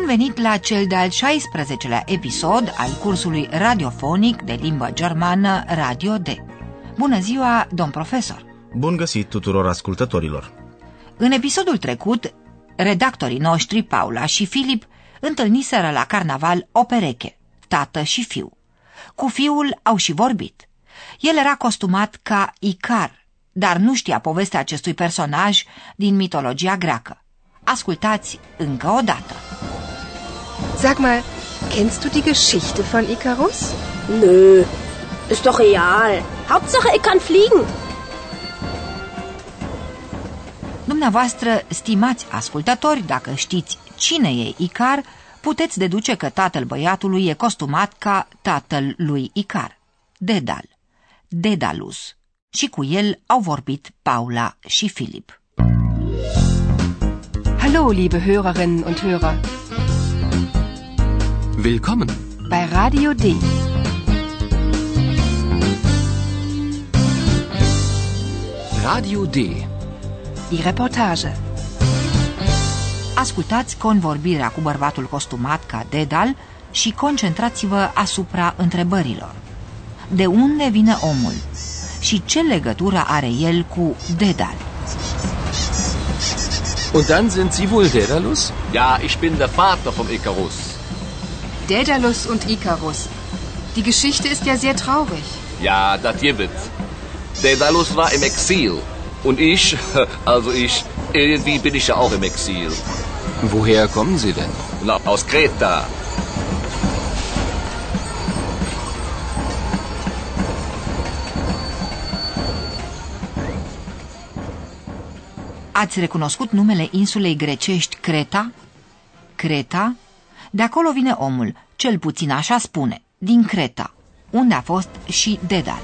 Bun venit la cel de-al 16-lea episod al cursului radiofonic de limbă germană Radio D. Bună ziua, domn profesor! Bun găsit tuturor ascultătorilor! În episodul trecut, redactorii noștri, Paula și Filip, întâlniseră la carnaval o pereche, tată și fiu. Cu fiul au și vorbit. El era costumat ca Icar, dar nu știa povestea acestui personaj din mitologia greacă. Ascultați încă o dată. Sag mal, kennst du die Geschichte von Icarus? Nö, ist doch real. Hauptsache, ich kann fliegen. Dumneavoastră, stimați ascultători, dacă știți cine e Icar, puteți deduce că tatăl băiatului e costumat ca tatăl lui Icar, Dedal, Dedalus. Și cu el au vorbit Paula și Filip. Hallo, liebe Hörerinnen und Hörer. Willkommen. Bei Radio D. Radio D. Die Reportage. Ascultați convorbirea cu bărbatul costumat ca Dedal și concentrați-vă asupra întrebărilor. De unde vine omul? Și ce legătură are el cu Dedal? Und dann sind Sie wohl Daedalus? Ja, ich bin der Vater vom Icarus. Daedalus und Icarus. Die Geschichte ist ja sehr traurig. Ja, das gibt's. Daedalus war im Exil. Und ich, also ich, irgendwie bin ich ja auch im Exil. Woher kommen Sie denn? Na, aus Kreta. Ați recunoscut numele insulei grecești Creta? Creta? De acolo vine omul, cel puțin așa spune, din Creta, unde a fost și Dedal.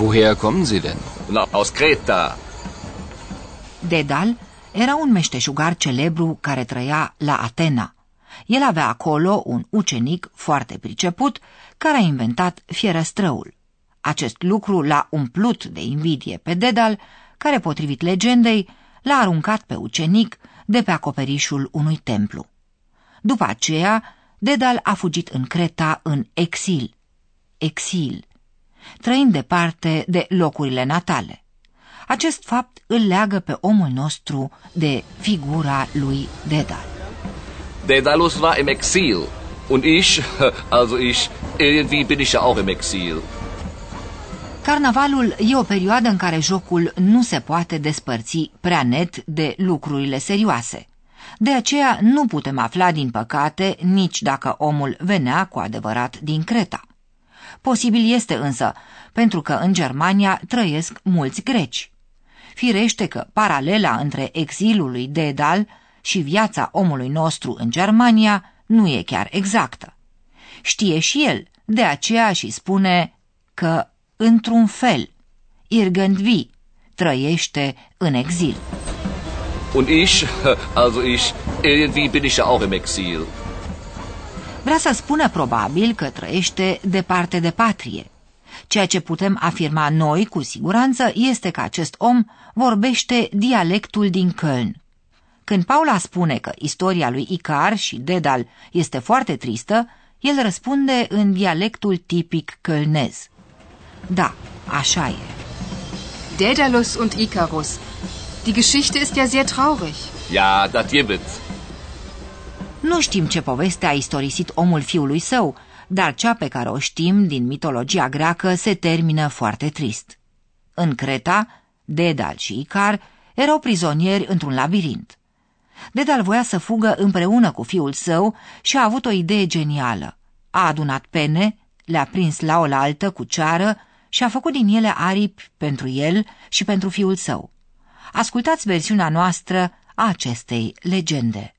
Woher kommen Sie denn? Na, aus Kreta. Dedal era un meșteșugar celebru care trăia la Atena. El avea acolo un ucenic foarte priceput care a inventat fierăstrăul. Acest lucru l-a umplut de invidie pe Dedal, care, potrivit legendei, l-a aruncat pe ucenic de pe acoperișul unui templu. După aceea, Dedal a fugit în Creta în exil. Exil. Trăind departe de locurile natale. Acest fapt îl leagă pe omul nostru de figura lui Dedal. Daedalus war im Exil. Und ich, also ich, irgendwie bin ich ja auch im Exil. Carnavalul e o perioadă în care jocul nu se poate despărți prea net de lucrurile serioase. De aceea nu putem afla, din păcate, nici dacă omul venea cu adevărat din Creta. Posibil este însă, pentru că în Germania trăiesc mulți greci. Firește că paralela între exilul lui Dedal și viața omului nostru în Germania nu e chiar exactă. Știe și el, de aceea și spune că, într-un fel, Irgândvi trăiește în exil. Und ich, also ich, irgendwie bin ich ja auch im Exil. Vrea să spună probabil că trăiește departe de patrie. Ceea ce putem afirma noi cu siguranță este că acest om vorbește dialectul din Köln. Când Paula spune că istoria lui Icar și Dedal este foarte tristă, el răspunde în dialectul tipic kölnez. Da, așa e. Daedalus und Icarus. Die Geschichte ist ja sehr traurig. Ja, das gibt's. Nu știm ce poveste a istorisit omul fiului său, dar cea pe care o știm din mitologia greacă se termină foarte trist. În Creta, Dedal și Icar erau prizonieri într-un labirint. Dedal voia să fugă împreună cu fiul său și a avut o idee genială. A adunat pene, le-a prins la oaltă cu ceară și a făcut din ele aripi pentru el și pentru fiul său. Ascultați versiunea noastră a acestei legende.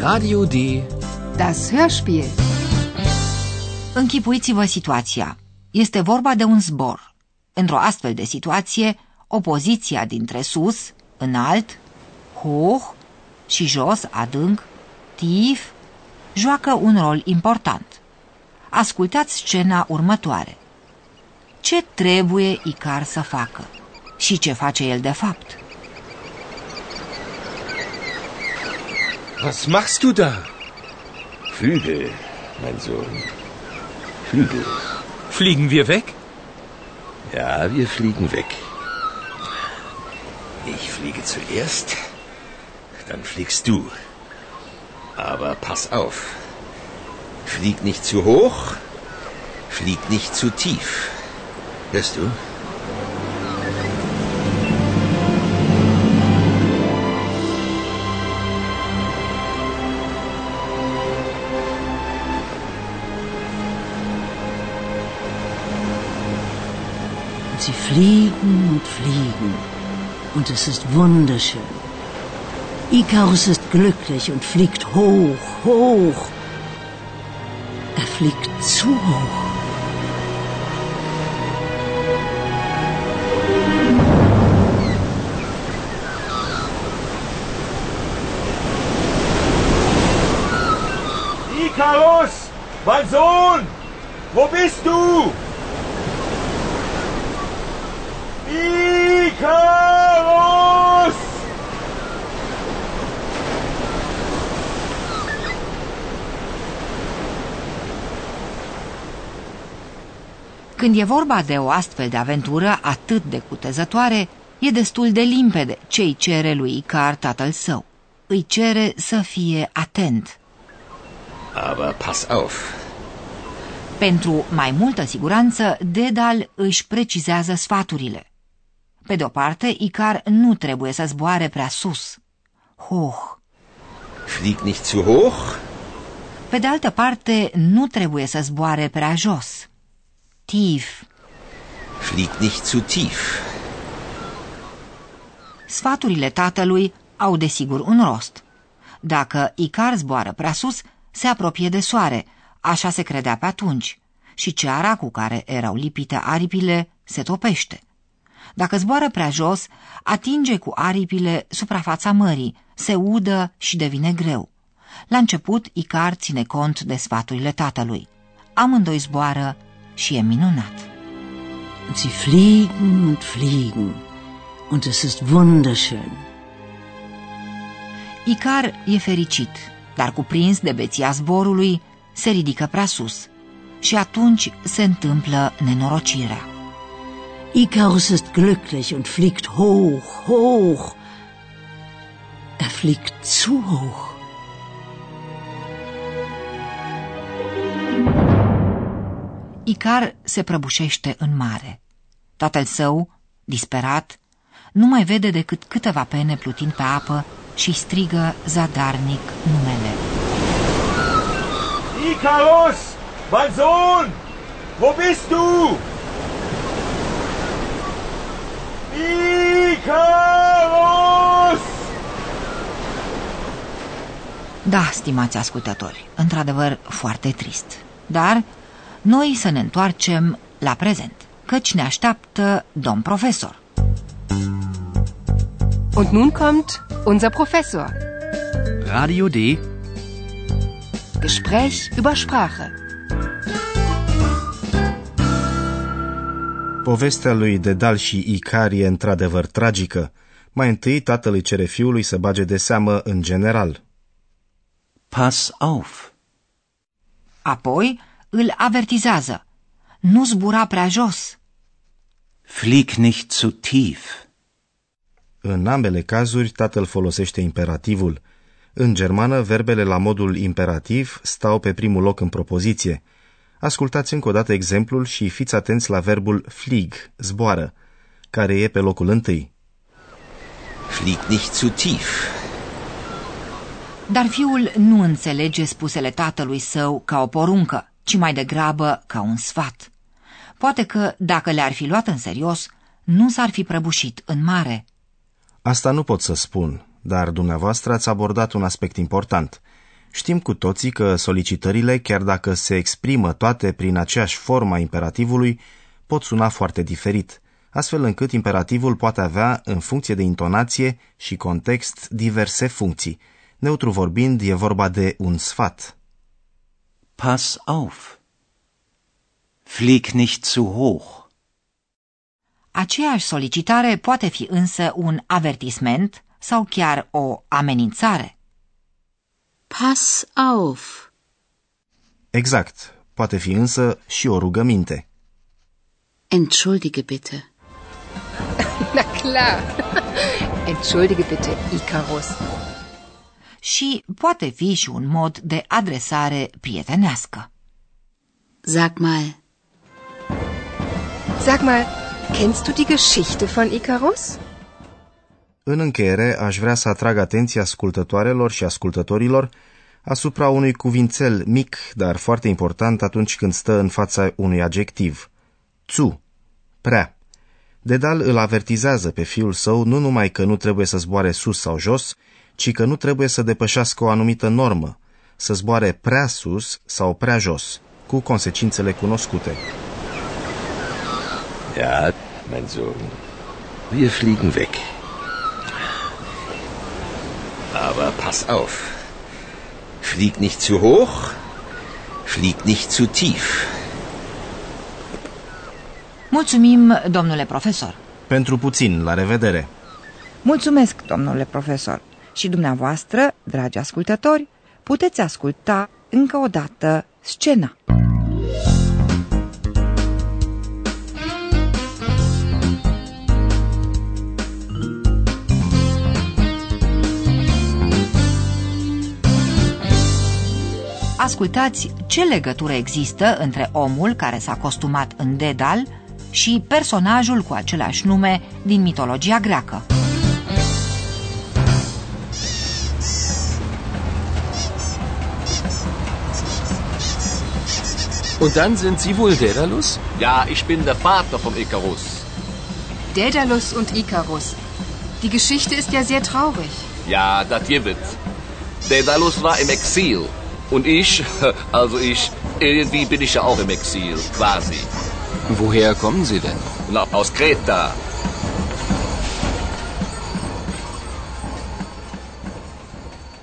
Radio D. Das Hörspiel. Închipuiți-vă situația. Este vorba de un zbor. Într-o astfel de situație, opoziția dintre sus, înalt, hoch și jos, adânc, tief, joacă un rol important. Ascultați scena următoare. Ce trebuie Icar să facă? Și ce face el de fapt? Was machst du da? Flügel, mein Sohn. Flügel. Fliegen wir weg? Ja, wir fliegen weg. Ich fliege zuerst, dann fliegst du. Aber pass auf. Flieg nicht zu hoch, flieg nicht zu tief. Hörst du? Sie fliegen und fliegen. Und es ist wunderschön. Ikarus ist glücklich und fliegt hoch, hoch. Er fliegt zu hoch. Ikarus! Mein Sohn! Wo bist du? Ikarus! Când e vorba de o astfel de aventură atât de cutezătoare, e destul de limpede ce îi cere lui Icar tatăl său. Îi cere să fie atent. Aber pass auf. Pentru mai multă siguranță, Dedal își precizează sfaturile. Pe de o parte, Icar nu trebuie să zboare prea sus. Hoch. Flieg nicht zu hoch, Pe de altă parte, nu trebuie să zboare prea jos. Tief. flieg nicht zu tief. Sfaturile tatălui au desigur un rost. Dacă Icar zboară prea sus, se apropie de soare, așa se credea pe atunci, și ceara cu care erau lipite aripile se topește. Dacă zboară prea jos, atinge cu aripile suprafața mării, se udă și devine greu. La început, Icar ține cont de sfaturile tatălui. Amândoi zboară și e minunat. Und sie fliegen und fliegen. Und es ist wunderschön. Icar e fericit, dar cuprins de beția zborului, se ridică prea sus. Și atunci se întâmplă nenorocirea. Ikarus ist glücklich und fliegt hoch, hoch. Er fliegt zu hoch. Icar se prăbușește în mare. Tatăl său, disperat, nu mai vede decât câteva pene plutind pe apă și strigă zadarnic numele. Ikarus! Mein Sohn! Wo bist du? Ikarus! Da, stimați ascultători, într-adevăr foarte trist. Dar noi să ne întoarcem la prezent, căci ne așteaptă domn profesor. Und nun kommt unser Professor. Radio D. Gespräch über Sprache. Povestea lui Dedal și Icar e într-adevăr tragică. Mai întâi, tatăl îi cere fiului să bage de seamă în general. Pass auf. Apoi îl avertizează. Nu zbura prea jos. Flieg nicht zu tief. În ambele cazuri, tatăl folosește imperativul. În germană, verbele la modul imperativ stau pe primul loc în propoziție. Ascultați încă o dată exemplul și fiți atenți la verbul flieg, zboară, care e pe locul întâi. Flieg nicht zu tief. Dar fiul nu înțelege spusele tatălui său ca o poruncă, ci mai degrabă ca un sfat. Poate că, dacă le-ar fi luat în serios, nu s-ar fi prăbușit în mare. Asta nu pot să spun, dar dumneavoastră ați abordat un aspect important. Știm cu toții că solicitările, chiar dacă se exprimă toate prin aceeași formă a imperativului, pot suna foarte diferit, astfel încât imperativul poate avea, în funcție de intonație și context, diverse funcții. Neutru vorbind, e vorba de un sfat. Pass auf. Flieg nicht zu hoch. Aceeași solicitare poate fi însă un avertisment sau chiar o amenințare. Pass auf. Exact, poate fi însă și o rugăminte. Entschuldige bitte. Na klar. Entschuldige bitte, Icarus. Și poate fi și un mod de adresare prietenească. Sag mal, Sag mal, kennst du die Geschichte von Icarus? În încheiere, aș vrea să atrag atenția ascultătoarelor și ascultătorilor asupra unui cuvințel mic, dar foarte important atunci când stă în fața unui adjectiv. Zu, prea. Dedal îl avertizează pe fiul său nu numai că nu trebuie să zboare sus sau jos, ci că nu trebuie să depășească o anumită normă, să zboare prea sus sau prea jos, cu consecințele cunoscute. Ja, mein Sohn. Wir fliegen weg. Aber pass auf. Flieg nicht zu hoch, flieg nicht zu tief. Mulțumim, domnule profesor. Pentru puțin, la revedere! Mulțumesc, domnule profesor. Și dumneavoastră, dragi ascultători, puteți asculta încă o dată scena. Ascultați ce legătură există între omul care s-a costumat în Dedal și personajul cu același nume din mitologia greacă. Und dann sind Sie wohl Daedalus? Ja, ich bin der Vater vom Icarus. Daedalus und Icarus. Die Geschichte ist ja sehr traurig. Ja, das gibt. Daedalus war im Exil. Und ich, also ich, irgendwie bin ich ja auch im Exil, quasi. Woher kommen Sie denn? Na, aus Kreta.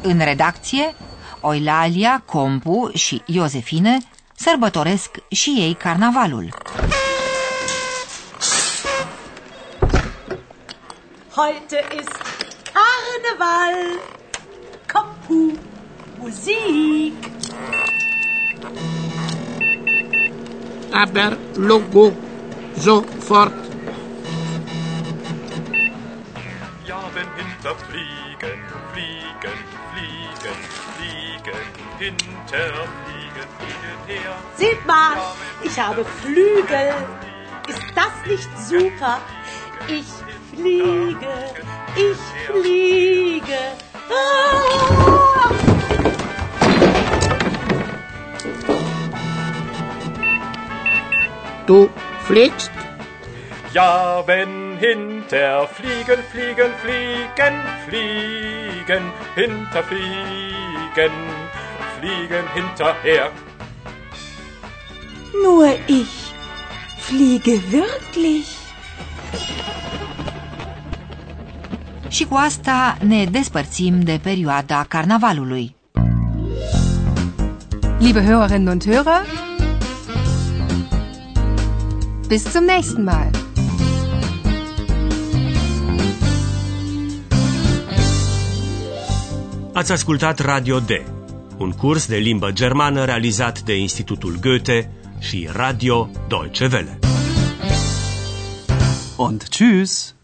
În redacție, Oilalia, Compu și Iosefine sărbătoresc și ei carnavalul. Heute ist Karneval. Kompu, Musik. Aber Logo sofort. Ja, wenn hinterfliegen, fliegen, fliegen, fliegen, hinter fliegen, fliegen her. Seht mal, ich habe Flügel. Ist das nicht super? Ich fliege, ich fliege. Ah! Du fliegst? Ja, wenn hinter fliegen, fliegen, fliegen, fliegen, hinter fliegen, fliegen hinterher. Nur ich fliege wirklich. Și cu asta ne despărțim de perioada carnavalului. Liebe Hörerinnen und Hörer, bis zum nächsten Mal. Ați ascultat Radio D, un curs de limbă germană realizat de Institutul Goethe și Radio Deutsche Welle. Und tschüss.